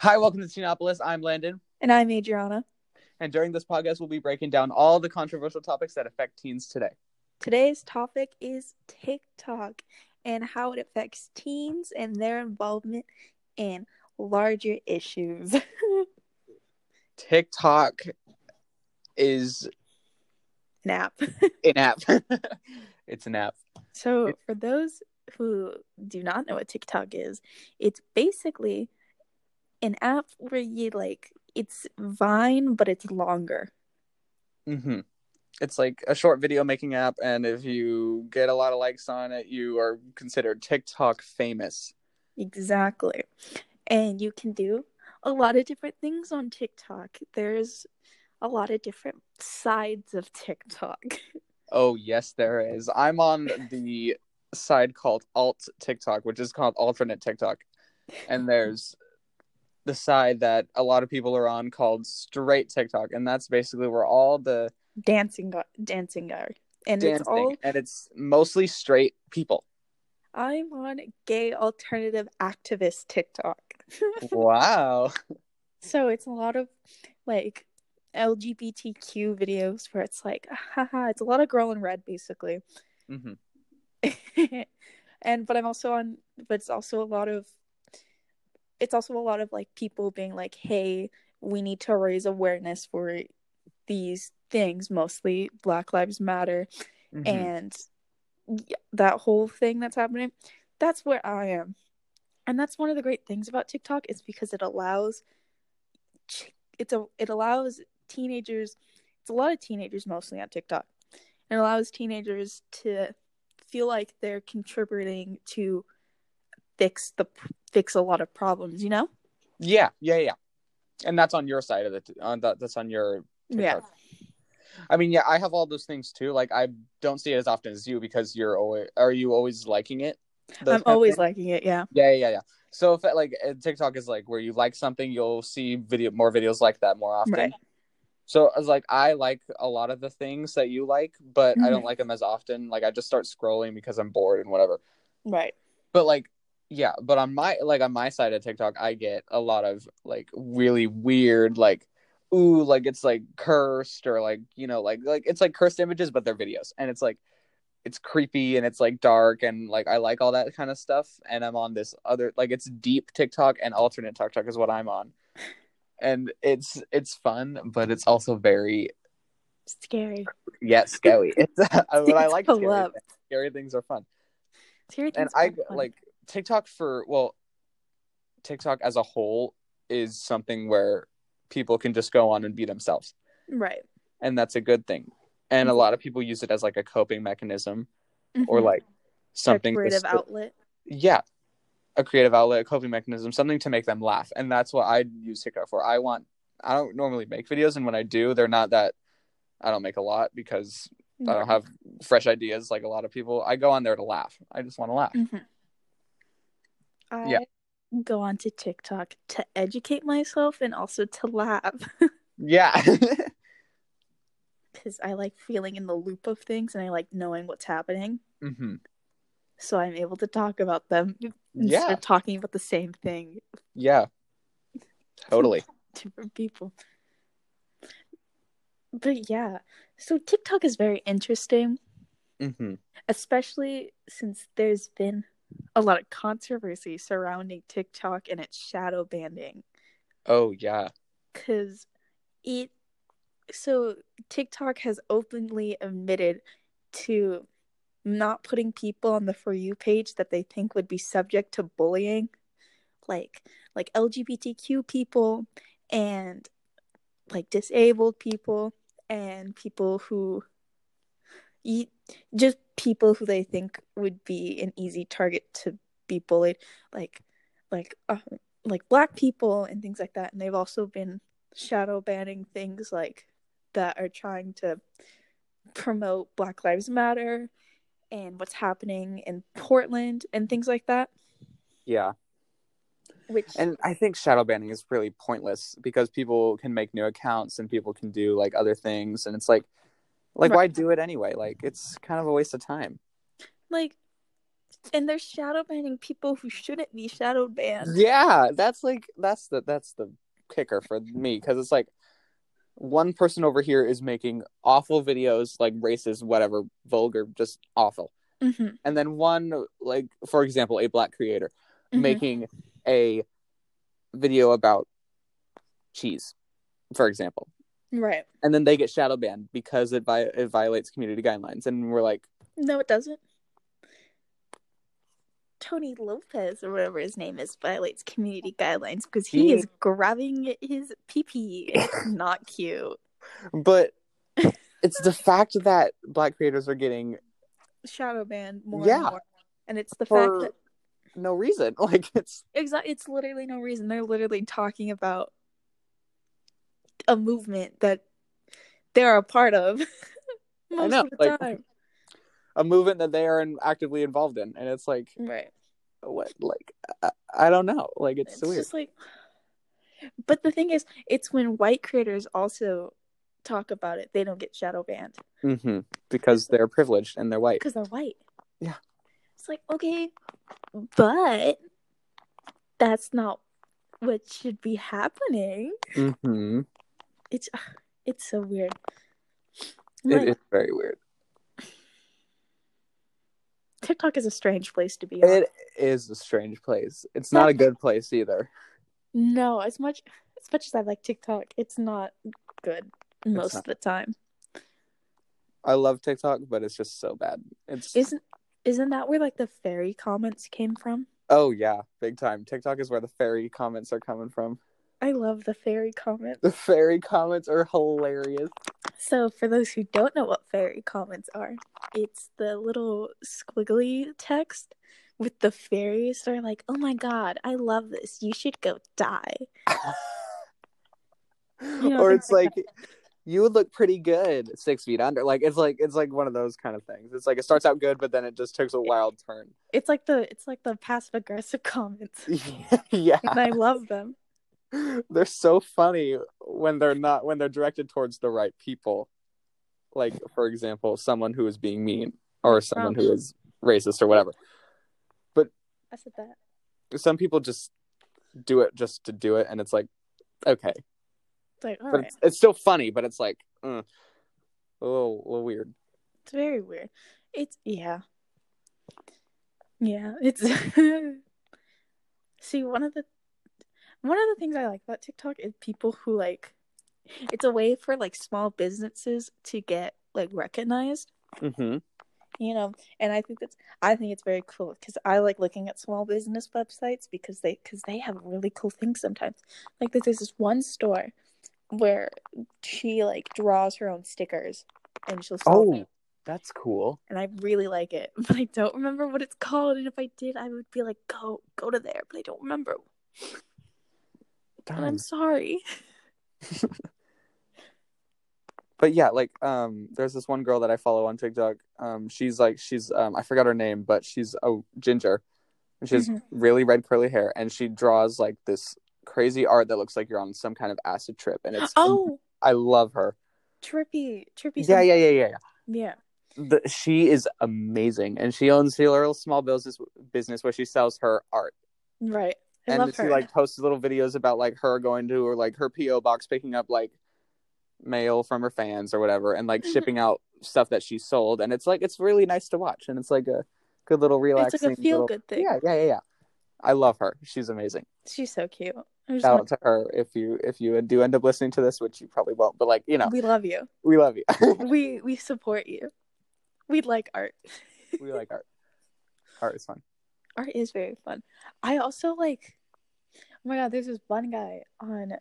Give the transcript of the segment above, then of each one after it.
Hi, welcome to Teenopolis. I'm Landon, And I'm Adriana. and during this podcast, we'll be breaking down all the controversial topics that affect teens today. Today's topic is TikTok and how it affects teens and their involvement in larger issues. TikTok is An app. an app. it's an app. So, for those who do not know what TikTok is, it's basically an app where you like it's Vine, but it's longer. hmm It's like a short video making app, and if you get a lot of likes on it, you are considered TikTok famous. Exactly. And you can do a lot of different things on TikTok. There's a lot of different sides of TikTok. Oh, yes, there is. I'm on the side called Alt TikTok, which is called alternate TikTok. And there's the side that a lot of people are on called straight TikTok. And that's basically where all the dancing guy, dancing guy. And dancing it's all and it's mostly straight people. I'm on gay alternative activist TikTok. wow. so it's a lot of like LGBTQ videos where it's like haha, it's a lot of girl in red basically. hmm and but I'm also on but it's also a lot of it's also a lot of like people being like, "Hey, we need to raise awareness for these things, mostly Black Lives Matter." Mm-hmm. and that whole thing that's happening that's where i am and that's one of the great things about tiktok is because it allows it's a it allows teenagers it's a lot of teenagers mostly on tiktok it allows teenagers to feel like they're contributing to fix the fix a lot of problems you know yeah, yeah, yeah. And that's on your side of it. On that, that's on your yeah I mean, yeah, I have all those things too. Like, I don't see it as often as you because you're always. Are you always liking it? I'm always liking it yeah Yeah, yeah, yeah. So if like uh, TikTok is like where you like something, you'll see video more videos like that more often. Right. So I was like, I like a lot of the things that you like, but I Mhm. don't like them as often. Like I just start scrolling because I'm bored and whatever. right But like, yeah. But on my like on my side of TikTok, I get a lot of like really weird like. Ooh, like it's like cursed or like you know, like like it's like cursed images, but they're videos, and it's like it's creepy and it's like dark and like I like all that kind of stuff. And I'm on this other like it's deep TikTok and alternate TikTok is what I'm on, and it's it's fun, but it's also very scary yeah scary. It's but I like scary. Things. Scary things are fun, scary and things I are fun. like TikTok for well, TikTok as a whole is something where people can just go on and be themselves, right. And that's a good thing. And a Mhm. lot of people use it as like a coping mechanism or Mhm. like something to creative st- outlet. Yeah. A creative outlet a coping mechanism something to make them laugh. And that's what i use tiktok for. I want i don't normally make videos and when i do they're not that i don't make a lot because i don't have fresh ideas like a lot of people. I go on there to laugh. I just want to laugh. Mhm. I Yeah. go on to TikTok to educate myself and also to laugh. Yeah. Because I like feeling in the loop of things and I like knowing what's happening. hmm So I'm able to talk about them instead yeah. of talking about the same thing. Yeah. Totally. Different people. But yeah, so TikTok is very interesting, hmm especially since there's been a lot of controversy surrounding TikTok and its shadow banning. oh yeah because it so TikTok has openly admitted to not putting people on the for you page that they think would be subject to bullying like like LGBTQ people and like disabled people and people who e- just people who they think would be an easy target to be bullied like like uh, like black people and things like that. And they've also been shadow banning things like that are trying to promote black lives matter and what's happening in portland and things like that. Yeah. Which and i think shadow banning is really pointless because people can make new accounts and people can do like other things. And it's like like Right. why do it anyway like it's kind of a waste of time like and they're shadow banning people who shouldn't be shadow banned. Yeah, that's like that's the that's the kicker for me because it's like one person over here is making awful videos like racist, whatever, vulgar, just awful, Mhm, and then one like for example, a black creator mhm. making a video about cheese, for example, Right. and then they get shadow banned because it vi- it violates community guidelines, and we're like, No, it doesn't. Tony Lopez or whatever his name is violates community guidelines because he He- is grabbing his pee pee. It's not cute. but it's the fact that black creators are getting Shadow banned more Yeah. and more. And it's the fact that no reason, like it's exactly it's literally no reason. They're literally talking about a movement that they're a part of most know, of the like- time. a movement that they are in, actively involved in, and it's like Right. what, like I, I don't know, like it's, It's so weird. just like But the thing is, it's when white creators also talk about it, they don't get shadow banned. hmm Because they're privileged and they're white. because they're white. Yeah. It's like, okay, but that's not what should be happening. hmm It's it's so weird. It Like, is very weird. TikTok is a strange place to be. on. It is a strange place. It's not a good place either. no, as much as much as I like TikTok, it's not good most not. of the time. I love TikTok, but it's just so bad. It's Isn't isn't that where like the fairy comments came from? oh yeah, big time. TikTok is where the fairy comments are coming from. I love the fairy comments. The fairy comments are hilarious. So, for those who don't know what fairy comments are, it's the little squiggly text with the fairies. that are like, "Oh my god, I love this. You should go die." know, or it's like like you would look pretty good six feet under. Like it's like it's like one of those kind of things. It's like it starts out good, but then it just takes a wild turn. It's like the it's like the passive aggressive comments, yeah, and I love them. they're so funny when they're not when they're directed towards the right people. Like for example, someone who is being mean or someone who is racist or whatever. But I said that. Some people just do it just to do it, and it's like okay, It's like, all right, it's, it's still funny, but it's like uh, a little, a little weird. it's very weird. It's yeah, yeah. It's see one of the one of the things I like about TikTok is people who like it's a way for like small businesses to get like recognized. hmm you know and i think that's i think it's very cool because i like looking at small business websites because they because they have really cool things sometimes like there's this one store where she like draws her own stickers and she'll sell Oh, them that's cool. and i really like it but i don't remember what it's called and if i did i would be like go go to there but i don't remember and i'm sorry But yeah, like um there's this one girl that I follow on TikTok. Um she's like she's um I forgot her name, but she's a ginger. And She has Mhm. really red curly hair and she draws like this crazy art that looks like you're on some kind of acid trip and it's oh I love her. trippy trippy Yeah, yeah, yeah, yeah, yeah. yeah The, she is amazing and she owns a little small business business where she sells her art. right i and she her. like posts little videos about like her going to or like her PO box picking up like mail from her fans or whatever and like shipping mm-hmm. out stuff that she sold and it's like it's really nice to watch and it's like a good little relaxing it's like a feel good thing. Yeah yeah yeah yeah. I love her. She's amazing. She's so cute. Shout want- out to her if you if you do end up listening to this which you probably won't but like you know. We love you. We love you. We we support you. We like art. we like art. Art is fun. Art is very fun. I also like. Oh my god, there's this one guy on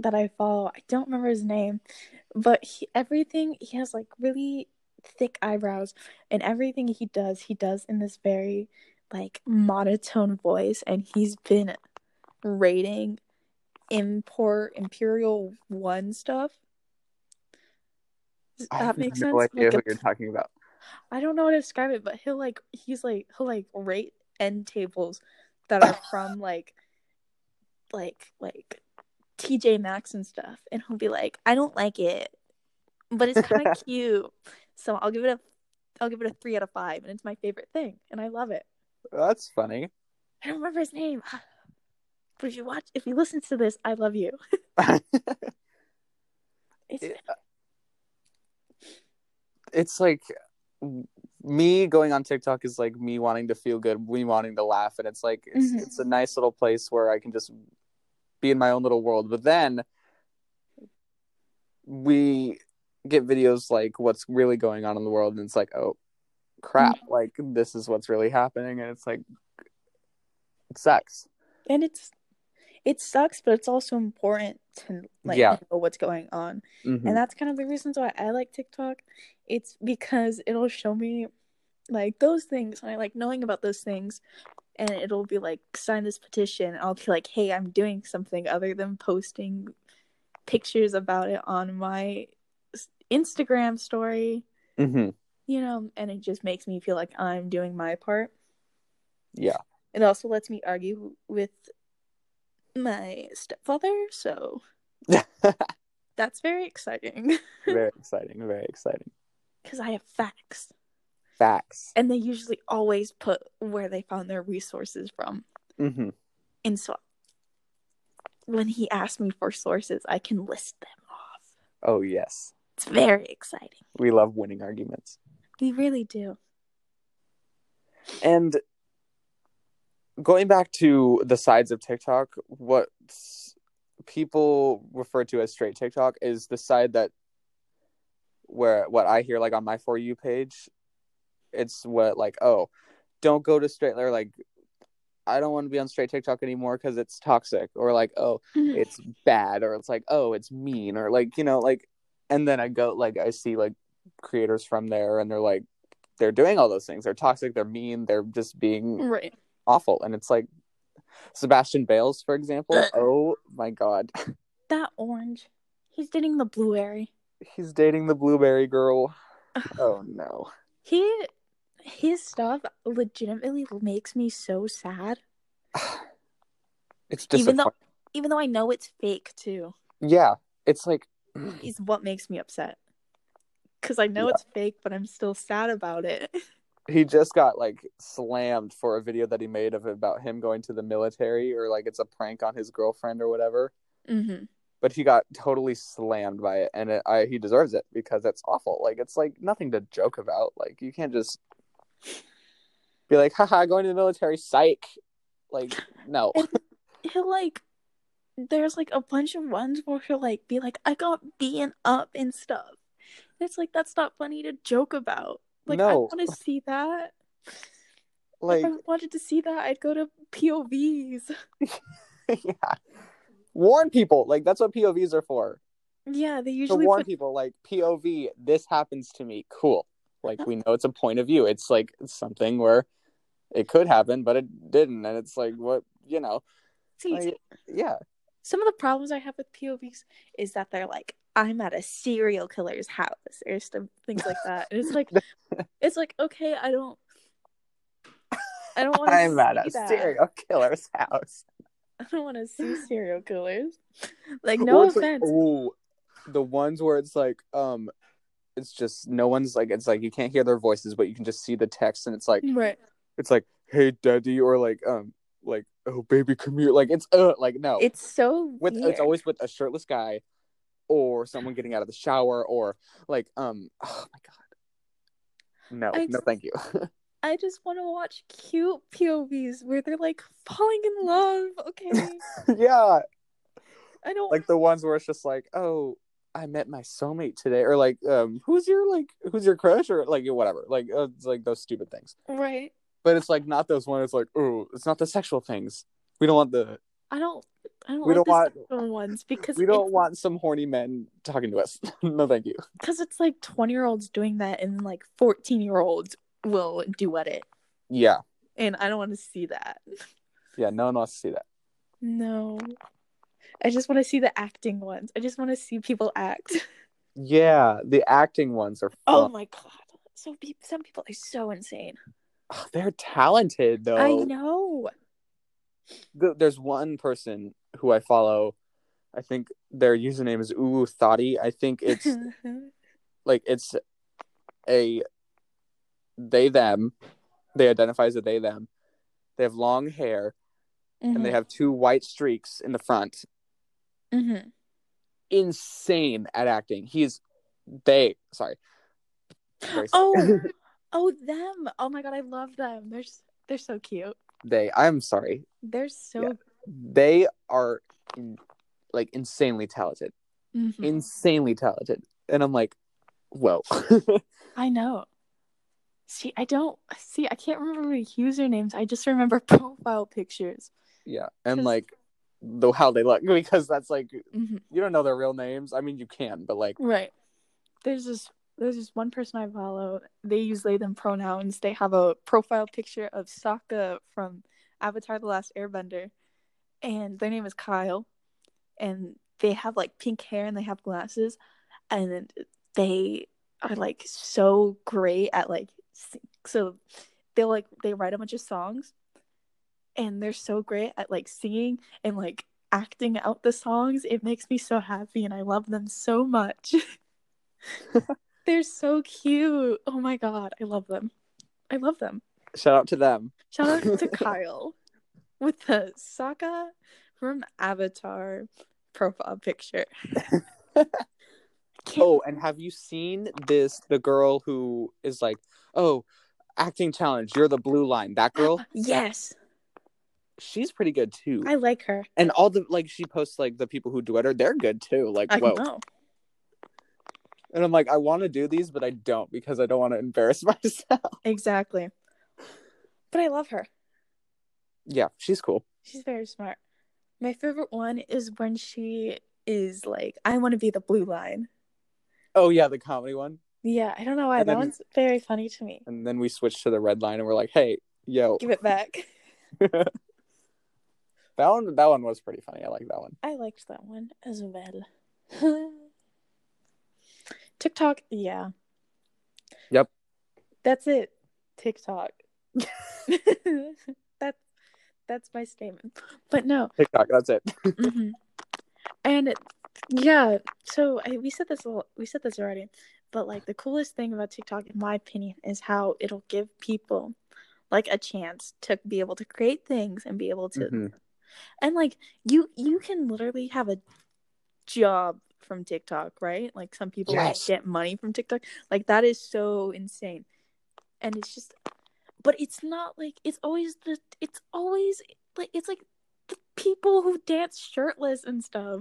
that I follow. I don't remember his name, but he, everything he has like really thick eyebrows, and everything he does, he does in this very like monotone voice, and he's been rating import imperial one stuff. Does I that have make no sense? idea Like who a you're talking about I don't know how to describe it, but he'll like he's like he'll like rate end tables that are from like like like TJ Maxx and stuff, and he'll be like, I don't like it, but it's kind of cute, so I'll give it a I'll give it a three out of five, and it's my favorite thing, and I love it. That's funny. I don't remember his name. But if you watch, if you listen to this, I love you. It's It- it's like me going on TikTok is like me wanting to feel good, me wanting to laugh, and it's like it's Mhm. it's a nice little place where I can just be in my own little world. But then we get videos like what's really going on in the world, and it's like, oh crap, like this is what's really happening, and it's like it sucks. and it's it sucks, but it's also important to like Yeah. know what's going on. Mhm. And that's kind of the reasons why I like TikTok. It's because it'll show me like those things and I like knowing about those things and it'll be like sign this petition. I'll be like, "Hey, I'm doing something other than posting pictures about it on my Instagram story." Mhm. You know, and it just makes me feel like I'm doing my part. Yeah. It also lets me argue with my stepfather, so that's very exciting very exciting. Very exciting. because I have facts. Facts. And they usually always put where they found their resources from. hmm And so when he asked me for sources, I can list them off. Oh yes, It's very exciting. we love winning arguments. We really do. And going back to the sides of TikTok, what people refer to as straight TikTok is the side that where what I hear like on my for you page, it's what like oh, don't go to straight or like I don't want to be on straight TikTok anymore because it's toxic or like oh mm-hmm. it's bad or it's like oh it's mean or like you know like and then I go like I see like creators from there and they're like they're doing all those things. They're toxic they're mean they're just being right. awful. And it's like Sebastian Bails for example oh my god. That orange. He's dating the blueberry. he's dating the blueberry girl. Oh no. He his stuff legitimately makes me so sad. it's Even though- Even though I know it's fake too. yeah it's like Is what makes me upset. Cause I know Yeah. it's fake, but I'm still sad about it. he just got like slammed for a video that he made of about him going to the military or like it's a prank on his girlfriend or whatever hmm but he got totally slammed by it and it, I, he deserves it because it's awful like it's like nothing to joke about like you can't just be like haha going to the military psych like no And he'll like there's like a bunch of ones where he'll like be like, I got beaten up and stuff. And it's like that's not funny to joke about. Like I want to see that. like if I wanted to see that, I'd go to POVs. yeah warn people like that's what povs are for Yeah, they to usually warn put people like pov this happens to me cool like we know it's a point of view it's like something where it could happen but it didn't and it's like what you know see like, yeah some of the problems I have with POVs is that they're like, I'm at a serial killer's house or some things like that. And it's like it's like, okay, I don't I don't want to i'm at a that. serial killer's house I don't want to see serial killers. Like, no Or it's like- offense. ooh, the ones where it's like, um, it's just no one's like, it's like you can't hear their voices, but you can just see the text, and it's like, Right. it's like, hey, daddy, or like, um, like, oh, baby, come here, like, it's uh, like, no, It's so with weird. it's always with a shirtless guy, or someone getting out of the shower, or like, um, oh my god, no, I no, just- thank you. I just want to watch cute POVs where they're like falling in love. Okay. yeah, I don't like the ones where it's just like, oh, I met my soulmate today, or like, um, who's your like, who's your crush, or like whatever, like uh, it's like those stupid things. right. But it's like not those ones. It's like, oh, it's not the sexual things. We don't want the. I don't. I don't We like don't want- ones because We don't want some horny men talking to us. no, thank you. because it's like twenty year olds doing that and like fourteen year olds will duet it, Yeah, and I don't want to see that. yeah. No one wants to see that. No. I just want to see the acting ones. I just want to see people act. Yeah, the acting ones are. Fun. Oh my god. So pe- some people are so insane. Oh, they're talented though. I know. Th- There's one person who I follow. I think their username is Ulu Thoughty. I think it's like it's a they them. They identify as a they them, They have long hair Mhm. and they have two white streaks in the front. Mhm. Insane at acting. He's they sorry. Oh, oh, them! Oh my god, I love them. They're they're so cute. they. I'm sorry. They're so. Yeah. They are in, like insanely talented. Mhm. Insanely talented. And I'm like, whoa. I know. See, I don't see. I can't remember usernames. I just remember profile pictures. yeah. and like the how they look because that's like Mhm. you don't know their real names. I mean you can, but like Right. There's this there's this one person I follow. They use they them pronouns. They have a profile picture of Sokka from Avatar: The Last Airbender, and their name is Kyle, and they have like pink hair and they have glasses, and they are like so great at like so they like they write a bunch of songs, and they're so great at like singing and like acting out the songs. It makes me so happy, and I love them so much. They're so cute. Oh my god, I love them. I love them. shout out to them. Shout out to Kyle with the Sokka from Avatar profile picture. Oh, and have you seen this the girl who is like, "Oh, acting challenge, you're the blue line." That girl, yes, she's pretty good too. I like her. and all the like she posts like the people who duet her, they're good too. Like, I whoa. know. And I'm like, I want to do these, but I don't because I don't want to embarrass myself. Exactly. But I love her. yeah, she's cool. She's very smart. My favorite one is when she is like, I want to be the blue line. Oh yeah, the comedy one. Yeah, I don't know why. And that then- one's very funny to me. And then we switch to the red line, and we're like, hey, yo, Give it back. that one. That one was pretty funny. I like that one. I liked that one as well. TikTok, yeah. Yep. That's it. TikTok. that's that's my statement. But no. TikTok. That's it. mhm. And yeah, so I, we said this a lo- we said this already, but like the coolest thing about TikTok, in my opinion, is how it'll give people like a chance to be able to create things and be able to Mhm. And like you you can literally have a job from TikTok, right? Like some people like, get money from TikTok. Like that is so insane. And it's just but it's not like it's always the it's always like it's like the people who dance shirtless and stuff.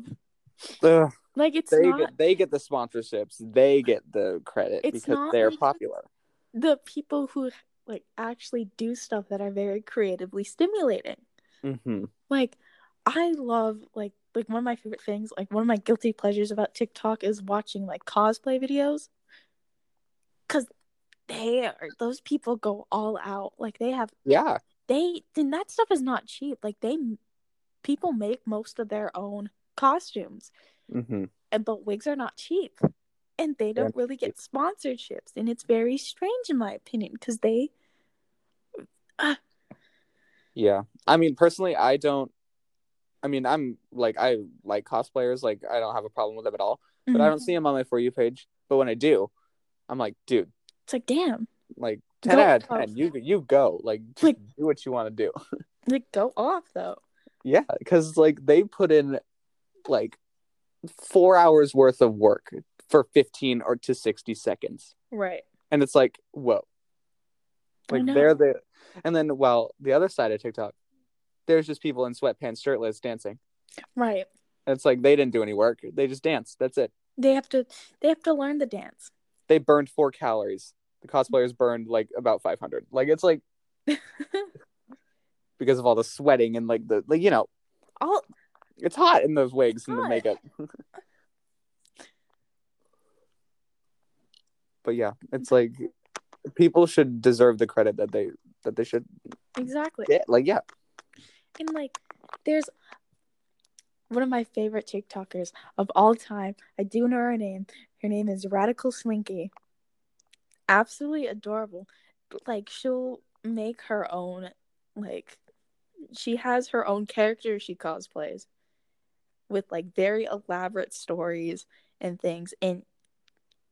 Ugh, Like it's they not get they get the sponsorships. They get the credit because they're like- popular. the people who like actually do stuff that are very creatively stimulating. Hmm like i love like like one of my favorite things like one of my guilty pleasures about tiktok is watching like cosplay videos. Because they are those people go all out. Like they have Yeah. they then that stuff is not cheap. Like they people make most of their own costumes. Hmm and but wigs are not cheap. And they don't really get sponsorships. And it's very strange in my opinion because they Yeah. I mean, personally, I don't. I mean, I'm like I like cosplayers. Like I don't have a problem with them at all. But I Mhm. don't see them on my for you page. But when I do, I'm like, dude, it's like damn like ten Go out of ten. You you go like Like- do what you want to do. like go off though Yeah, because like they put in like four hours worth of work for fifteen or to sixty seconds, right and it's like, whoa, like they're the, and then well, the other side of TikTok, there's just people in sweatpants, shirtless, dancing. right And it's like they didn't do any work; they just danced. That's it. they have to they have to learn the dance They burned four calories. The cosplayers burned like about five hundred. Like it's like because of all the sweating and like the like you know all it's hot in those wigs and the makeup. but yeah, it's like people should deserve the credit that they that they should exactly. get. Like yeah, and like there's one of my favorite tiktokers of all time. I do know her name. Her name is radical slinky. Absolutely adorable. Like she'll make her own like she has her own character she cosplays with like very elaborate stories and things. And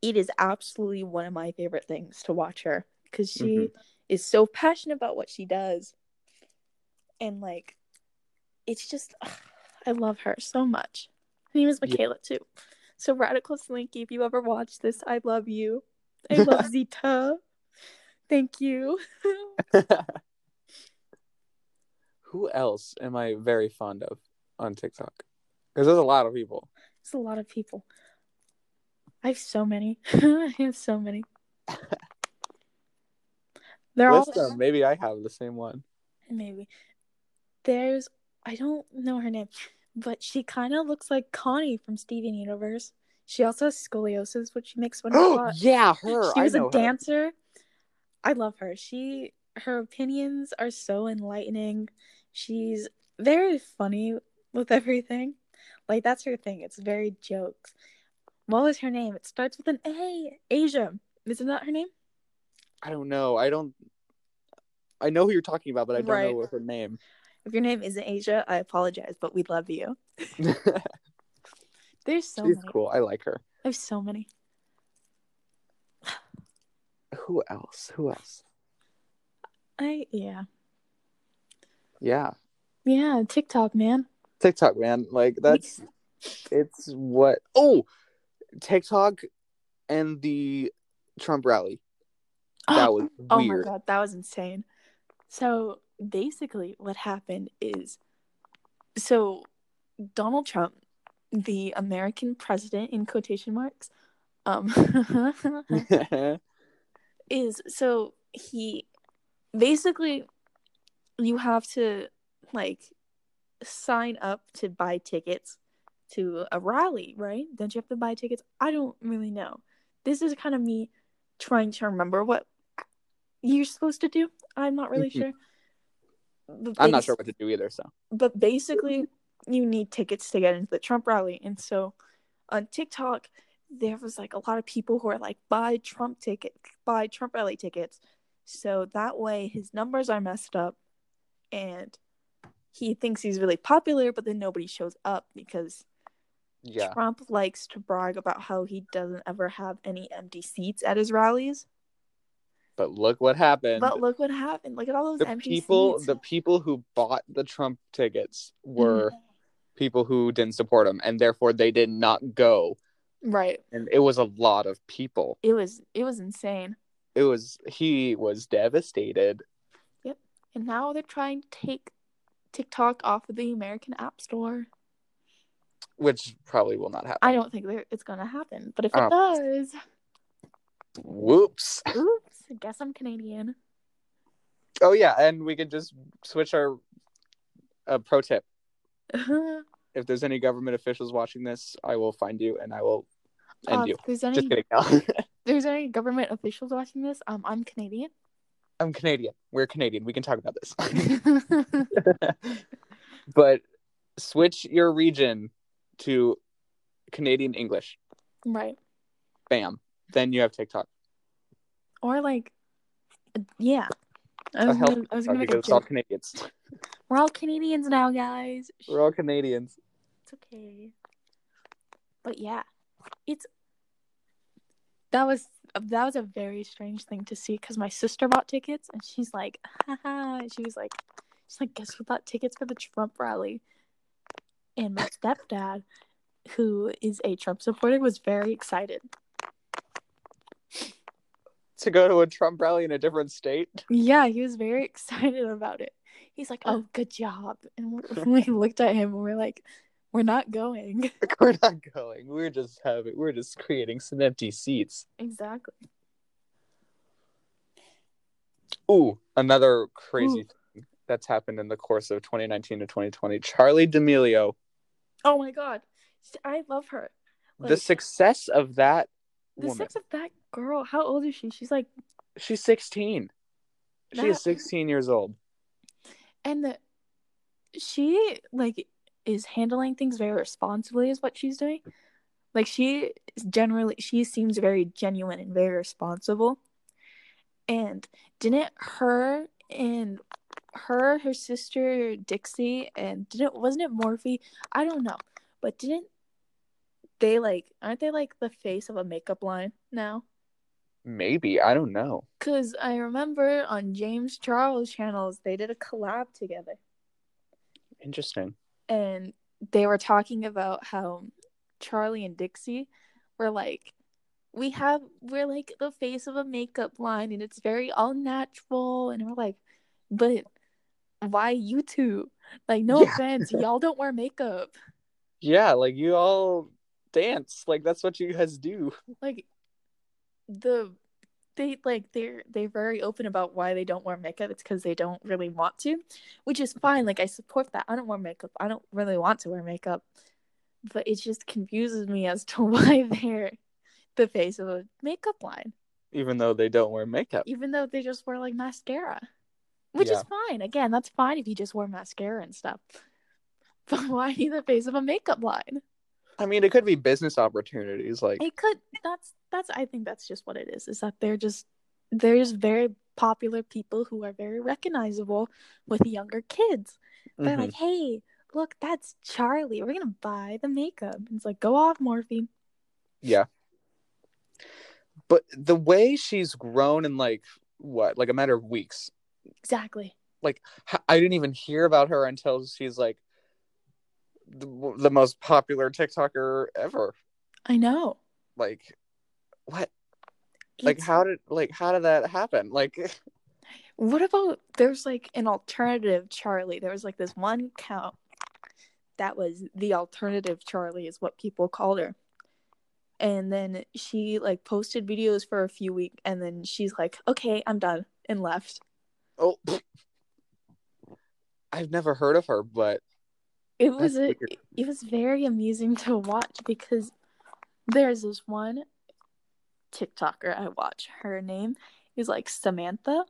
it is absolutely one of my favorite things to watch her because she Mhm. Is so passionate about what she does and like it's just ugh, I love her so much. Her name is Yeah. Michaela too. So Radical Slinky, if you ever watch this, I love you. I love Zita. Thank you. Who else am I very fond of on TikTok? Because there's a lot of people. There's a lot of people. I have so many. I have so many. They're List all them. Maybe I have the same one. maybe. There's I don't know her name, but she kind of looks like Connie from Steven Universe. She also has scoliosis, which she makes one Oh spot. yeah, her. She was a her. dancer. I love her. She her opinions are so enlightening. She's very funny with everything. Like that's her thing. It's very jokes. What was her name? It starts with an A. Asia. Isn't that her name? I don't know. I don't. I know who you're talking about, but I don't Right. know her name. If your name isn't Asia, I apologize, but we love you. There's so She's many. cool. I like her. There's so many. Who else? Who else? I yeah. Yeah, Yeah, TikTok, man. TikTok, man. Like that's it's what. Oh, TikTok and the Trump rally. That was Oh my god, that was insane. So basically, what happened is so Donald Trump, the American president in quotation marks, um, is so he basically you have to like sign up to buy tickets to a rally, right? Don't you have to buy tickets? I don't really know. This is kind of me trying to remember what you're supposed to do. I'm not really Mhm. sure. But I'm not sure what to do either. So but basically you need tickets to get into the Trump rally. And so on TikTok, there was like a lot of people who are like, buy Trump ticket, buy Trump rally tickets. So that way his numbers are messed up and he thinks he's really popular, but then nobody shows up because yeah, Trump likes to brag about how he doesn't ever have any empty seats at his rallies. But look what happened. But look what happened. Look at all those the empty people, seats. the people who bought the Trump tickets mm-hmm. were people who didn't support him, and therefore they did not go. Right. And it was a lot of people. It was it was insane. It was he was devastated. Yep. And now they're trying to take TikTok off of the American App Store. which probably will not happen. I don't think it's gonna happen, but if it Oh. does, Whoops. oops, guess I'm Canadian. Oh yeah, and we could just switch our uh, pro tip. uh, If there's any government officials watching this, I will find you and I will end you. if there's Just any kidding. No. there's any government officials watching this, um, I'm Canadian. I'm Canadian. We're Canadian. We can talk about this. but switch your region to Canadian English. right. Bam. Then you have TikTok. Or like, yeah. I was gonna, I was gonna make a it's all. Canadians. We're all Canadians now, guys. We're all Canadians. It's okay. But yeah, it's that was that was a very strange thing to see because my sister bought tickets and she's like, haha. She was like, she's like, guess who bought tickets for the Trump rally? And my stepdad, who is a Trump supporter, was very excited. To go to a Trump rally in a different state. Yeah, he was very excited about it. He's like, oh, good job. And we looked at him and we're like, we're not going. We're not going. We're just having. We're just creating some empty seats. Exactly. Ooh, another crazy Ooh. thing that's happened in the course of 2019 to 2020. Charli D'Amelio. Oh my god. I love her. the success of that The woman. sex of that girl. How old is she? She's like, She's 16. She is 16 years old. and the she like is handling things very responsibly, is what she's doing. Like she is generally, she seems very genuine and very responsible. And didn't her and her, her sister Dixie, and didn't wasn't it Morphe? I don't know, but didn't they like? Aren't they like the face of a makeup line now? Maybe. I don't know. Cause I remember on James Charles channels they did a collab together. Interesting. and they were talking about how Charli and Dixie were like, we have we're like the face of a makeup line, and it's very all natural, and we're like, but why you two? Like, no Yeah. offense, y'all don't wear makeup. Yeah, like you all dance. Like that's what you guys do. Like, the they like they're they're very open about why they don't wear makeup. It's because they don't really want to, which is fine. Like I support that. I don't wear makeup. I don't really want to wear makeup, but it just confuses me as to why they're the face of a makeup line, Even though they don't wear makeup. even though they just wear like mascara, which Yeah. is fine. Again, that's fine if you just wear mascara and stuff. But why are you the face of a makeup line? I mean, it could be business opportunities. Like, It could. That's that's. I think that's just what it is. Is that they're just they're just very popular people who are very recognizable with younger kids. They're mhm. like, hey, look, that's Charli. We're gonna buy the makeup. And it's like, go off, Morphe. yeah. But the way she's grown in like what, like a matter of weeks. Exactly. Like I didn't even hear about her until she's like the, the most popular TikToker ever. I know. Like, what? Like, how did like how did that happen? Like, What about there's like an alternative Charli? There was like this one count that was the alternative Charli is what people called her. And then she like posted videos for a few weeks and then she's like, "Okay, I'm done." and left. oh, I've never heard of her, but It was a, it was very amusing to watch because there's this one TikToker I watch. Her name is like Samantha,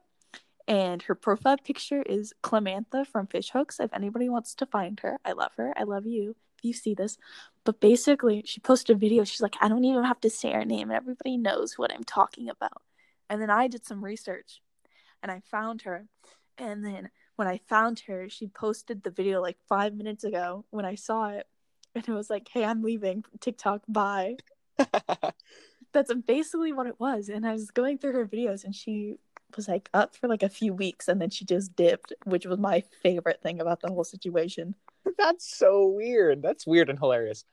and her profile picture is Clamantha from Fish Hooks. If anybody wants to find her, I love her. I love you. If you see this, but basically, she posted a video. She's like, I don't even have to say her name, and everybody knows what I'm talking about. And then I did some research, and I found her, and then when I found her, she posted the video like five minutes ago when I saw it. And it was like, hey, I'm leaving TikTok. Bye. That's basically what it was. And I was going through her videos and she was like up for like a few weeks and then she just dipped, which was my favorite thing about the whole situation. that's so weird. That's weird and hilarious.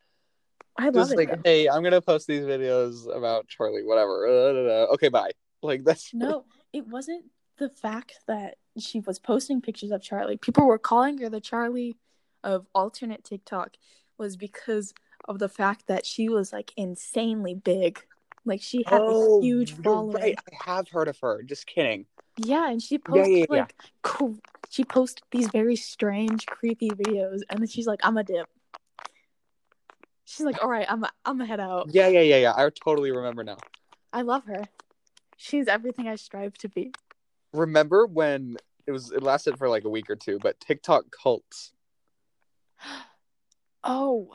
I love Just it. like, though. hey, I'm gonna post these videos about Charli, whatever. Uh. Okay, bye. Like that's No, it wasn't the fact that she was posting pictures of Charli. People were calling her the Charli of alternate TikTok was because of the fact that she was like insanely big. Like she had a oh, huge Oh, following. Right, I have heard of her. Just kidding. Yeah, and she posted yeah, yeah. like co- she posted these very strange, creepy videos, and then she's like, "I'm a dip." She's like, "All right, I'm a, I'm a head out." Yeah, yeah, yeah, yeah. I totally remember now. I love her. She's everything I strive to be. Remember when it was? It lasted for like a week or two, but TikTok cults. Oh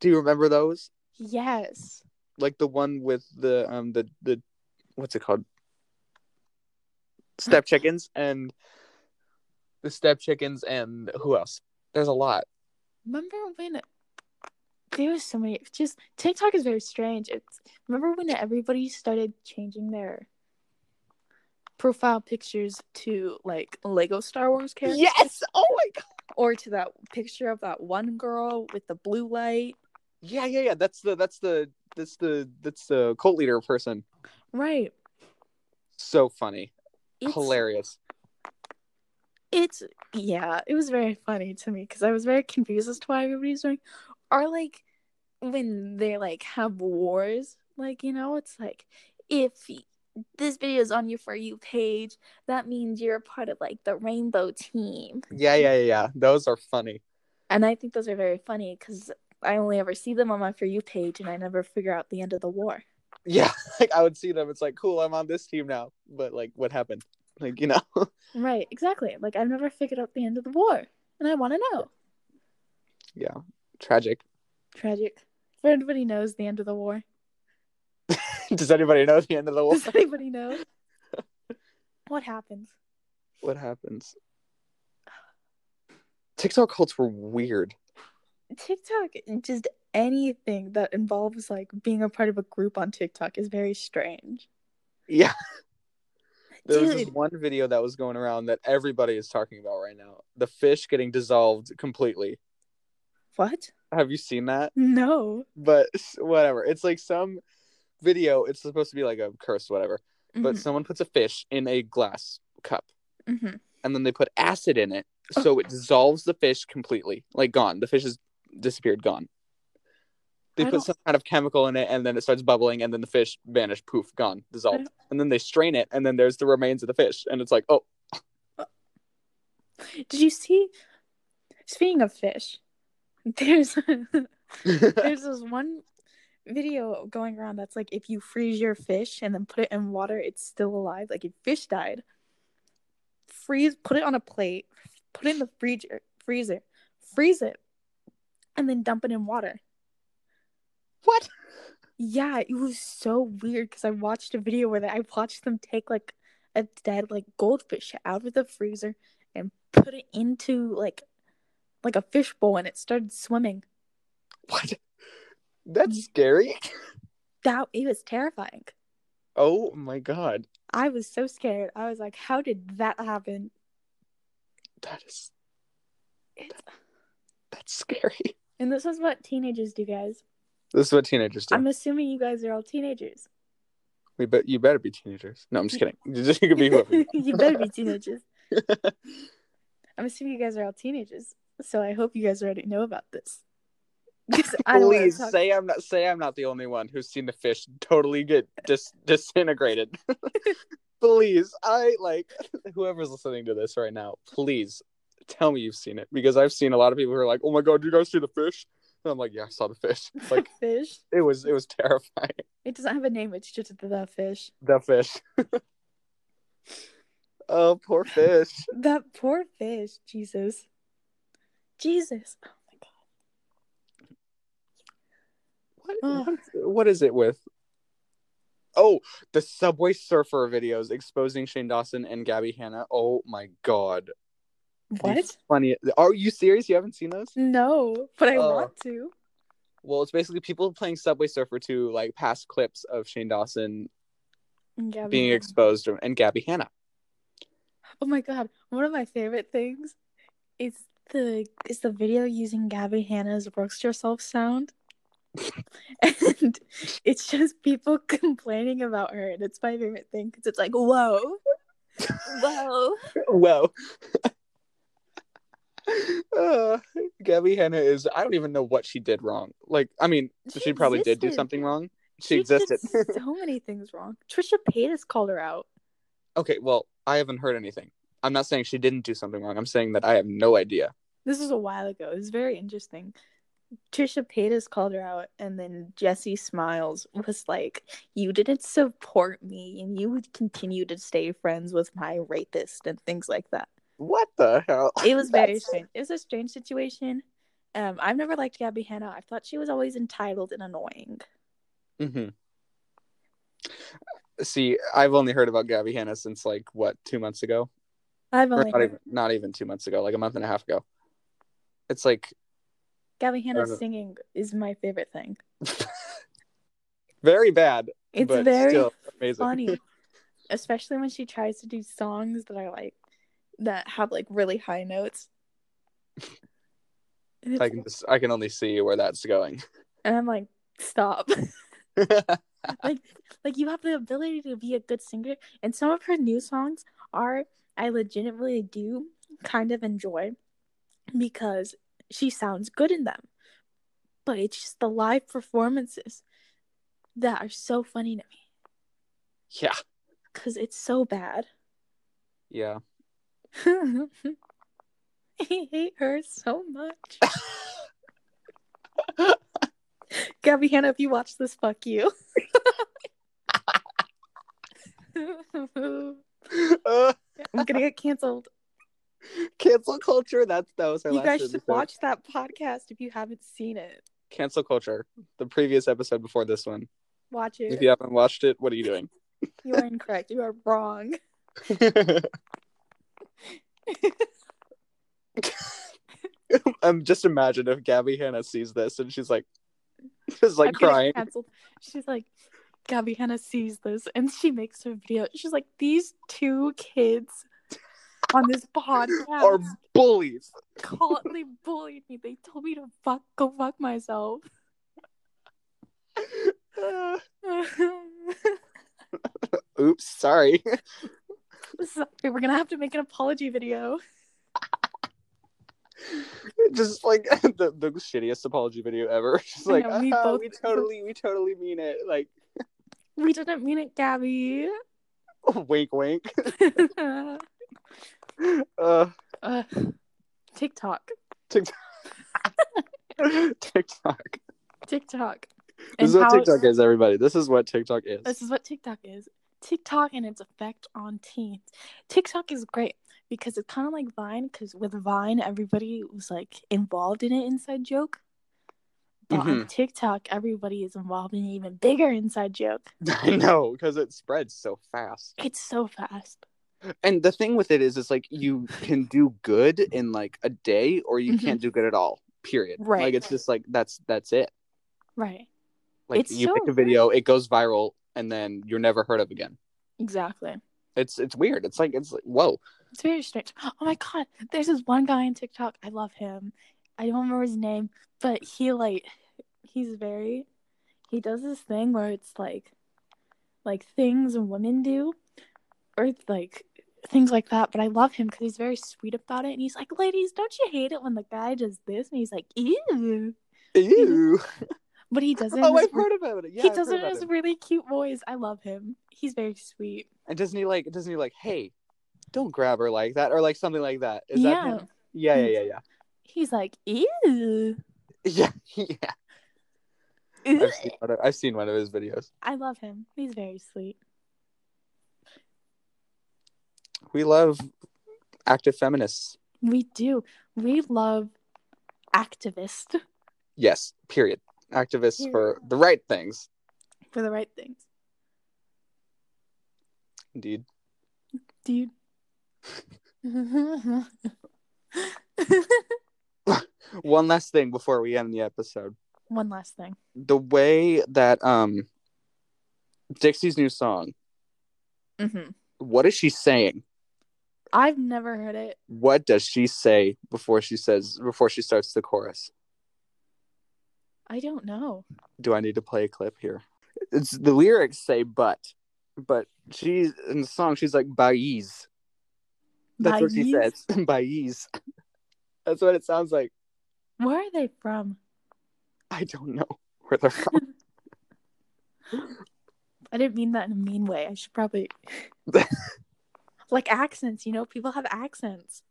Do you remember those? yes, Like the one with the um the the what's it called? Step chickens and the step chickens and who else? There's a lot. remember when there was so many? Just TikTok is very strange. It's remember when everybody started changing their profile pictures to like Lego Star Wars characters. Yes. Oh my god. or to that picture of that one girl with the blue light. Yeah, yeah, yeah. That's the that's the that's the that's the cult leader person. Right. So funny, It's, hilarious. It's yeah, it was very funny to me because I was very confused as to why everybody's doing or like when they like have wars, like you know, it's like if this video is on your for you page, that means you're a part of like the rainbow team. Yeah, yeah, yeah, yeah. Those are funny. And I think those are very funny because I only ever see them on my for you page and I never figure out the end of the war. Yeah, like I would see them. It's like, cool, I'm on this team now. But like, what happened? Like, you know. Right, exactly. Like I've never figured out the end of the war, and I want to know. yeah, tragic. Tragic. If anybody knows the end of the war, Does anybody know the end of the war? does anybody know what happens? what happens? TikTok cults were weird. TikTok, just anything that involves like being a part of a group on TikTok is very strange. Yeah, There was this one video that was going around that everybody is talking about right now. The fish getting dissolved completely. What? Have you seen that? No. But whatever. It's like some video. It's supposed to be like a curse, whatever. But someone puts a fish in a glass cup hmm and then they put acid in it Oh. so it dissolves the fish completely. Like gone. The fish is disappeared, gone. They I put don't- some kind of chemical in it and then it starts bubbling and then the fish vanished, poof, gone, dissolved. And then they strain it and then there's the remains of the fish and it's like, oh, Did you see? Speaking of fish, there's there's this one video going around that's like if you freeze your fish and then put it in water, it's still alive. Like if fish died, freeze, put it on a plate, put it in the freezer, freezer, freeze it, and then dump it in water. what? Yeah, it was so weird because I watched a video where they, I watched them take like a dead like goldfish out of the freezer and put it into like like a fish bowl and it started swimming. What? That's scary. That it was terrifying. Oh my god. I was so scared. I was like, how did that happen? That is It's... that's scary. And this is what teenagers do, guys. This is what teenagers do. I'm assuming you guys are all teenagers. We bet you better be teenagers. No, I'm just kidding. You could be whoever. you you better be teenagers. I'm assuming you guys are all teenagers. So I hope you guys already know about this. 'Cause I don't wanna Please say I'm not say I'm not the only one who's seen the fish totally get dis- disintegrated. please, I like whoever's listening to this right now. Please tell me you've seen it because I've seen a lot of people who are like, "Oh my god, did you guys see the fish?" And I'm like, "Yeah, I saw the fish." Like fish. it was it was terrifying. It doesn't have a name. It's just the fish. The fish. oh, poor fish. That poor fish. Jesus. Jesus. Oh my god. What, what- what is it with? Oh, the Subway Surfer videos exposing Shane Dawson and Gabbie Hanna. Oh my god. What? Funny. Are you serious? You haven't seen those? No, but I Oh. want to. Well, it's basically people playing Subway Surfer to like past clips of Shane Dawson Yeah, being man. exposed and Gabbie Hanna. Oh my god, one of my favorite things is the is the video using Gabbie Hanna's works Yourself" sound, and it's just people complaining about her, and it's my favorite thing because it's like, whoa, whoa, whoa uh, Gabbie Hanna is. I don't even know what she did wrong. Like, I mean, she, She probably did do something wrong. She, She existed. so many things wrong. Trisha Paytas called her out. okay, well, I haven't heard anything. I'm not saying she didn't do something wrong. I'm saying that I have no idea. This was a while ago. It was very interesting. Trisha Paytas called her out, and then Jessi Smiles was like, "You didn't support me, and you would continue to stay friends with my rapist and things like that." What the hell? It was very strange. It was a strange situation. Um, I've never liked Gabbie Hanna. I thought she was always entitled and annoying. Mhm. See, I've only heard about Gabbie Hanna since like what two months ago, I've only not heard even not even two months ago, like a month and a half ago. It's like Gabbie Hanna uh-huh. singing is my favorite thing. very bad, It's but very still amazing. funny, especially when she tries to do songs that are like that have like really high notes. I can just I can only see where that's going. and I'm like, stop. like, like you have the ability to be a good singer, and some of her new songs are I legitimately do kind of enjoy because she sounds good in them. But it's just the live performances that are so funny to me yeah, because it's so bad. yeah. I hate her so much. Gabbie Hanna, if you watch this, fuck you. I'm gonna get canceled. Cancel culture. That's that was our You guys should episode. watch that podcast if you haven't seen it. cancel culture. The previous episode before this one. Watch it. If you haven't watched it, what are you doing? You are incorrect. You are wrong. um, just imagine if Gabbie Hanna sees this and she's like, just like I'm crying. Canceled. She's like, Gabbie Hanna sees this and she makes a video. She's like, these two kids on this podcast are bullies. call they bullied me. They told me to fuck go fuck myself. Uh, oops, sorry. Sorry, we're gonna have to make an apology video. Just like the, the shittiest apology video ever. Just like know, we "Ah, both- we totally we totally mean it. Like We didn't mean it, Gabbie. wink wink. Uh uh, TikTok. TikTok. TikTok. TikTok. This is what TikTok is, everybody. This is what TikTok is. This is what TikTok is. TikTok and its effect on teens. TikTok is great because it's kind of like Vine. Because with Vine, everybody was like involved in an inside joke. But on Mhm. TikTok, everybody is involved in an even bigger inside joke. I know, because it spreads so fast. It's so fast. And the thing with it is, it's like you can do good in like a day, or you Mhm. can't do good at all. Period. Right. Like it's just like that's that's it. Right. Like It's you so make a video, it goes viral, and then you're never heard of again. Exactly. It's it's weird. It's like it's like whoa. It's very strange. Oh my god, there's this one guy on TikTok. I love him. I don't remember his name, but he like he's very he does this thing where it's like like things women do or like things like that. But I love him because he's very sweet about it. And he's like, "Ladies, don't you hate it when the guy does this?" And he's like, "Ew," Ew. but he does it. in oh, I've re- heard about it. Yeah, he I've does it in his it. really cute voice. I love him. He's very sweet. And doesn't he like? Doesn't he like? Hey, don't grab her like that, or like something like that? Is yeah, that him? Yeah, yeah, yeah, yeah. he's like, "Ew." Yeah, yeah. I've seen, of, I've seen one of his videos. I love him. He's very sweet. We love active feminists. We do. We love activists Yes, period. Activists for the right things. for the right things. Indeed. Dude. One last thing before we end the episode. One last thing. The way that um Dixie's new song, Mm-hmm. what is she saying? I've never heard it. What does she say before she says before she starts the chorus? I don't know. Do I need to play a clip here? It's the lyrics say but, but she's in the song she's like baiz. That's what she Baiz? says. baiz. That's what it sounds like. Where are they from? I don't know where they're from. I didn't mean that in a mean way. I should probably like accents. You know, people have accents.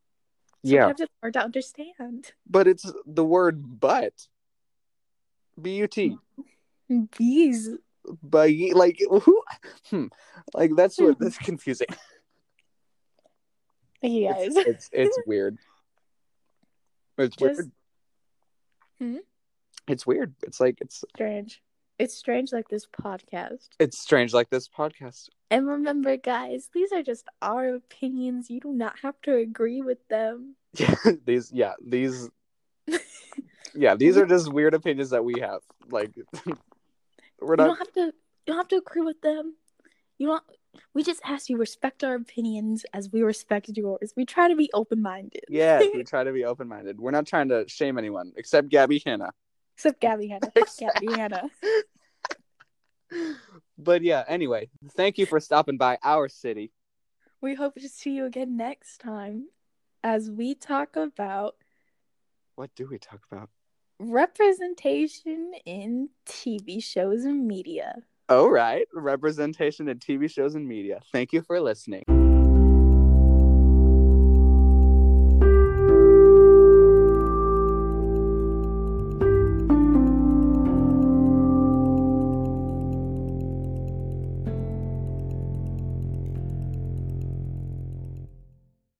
yeah, it's hard to understand. but it's the word but. B U T. Bees. But like who? Hmm. Like that's what that's confusing. Thank you guys. It's it's, it's weird. It's Just- weird. Hmm? It's weird. It's like it's strange. It's strange like this podcast. it's strange like this podcast. And remember, guys, these are just our opinions. You do not have to agree with them. Yeah, these yeah, these yeah, these are just weird opinions that we have. Like we're not. You don't have to. You don't have to agree with them. You don't. We just ask you respect our opinions as we respect yours. We try to be open minded. Yes, we try to be open minded. We're not trying to shame anyone except Gabbie Hanna. Except Gabbie Hanna. Fuck Gabbie Hanna. But yeah, anyway, thank you for stopping by our city. We hope to see you again next time as we talk about What do we talk about? representation in TV shows and media. All right, representation in TV shows and media. Thank you for listening.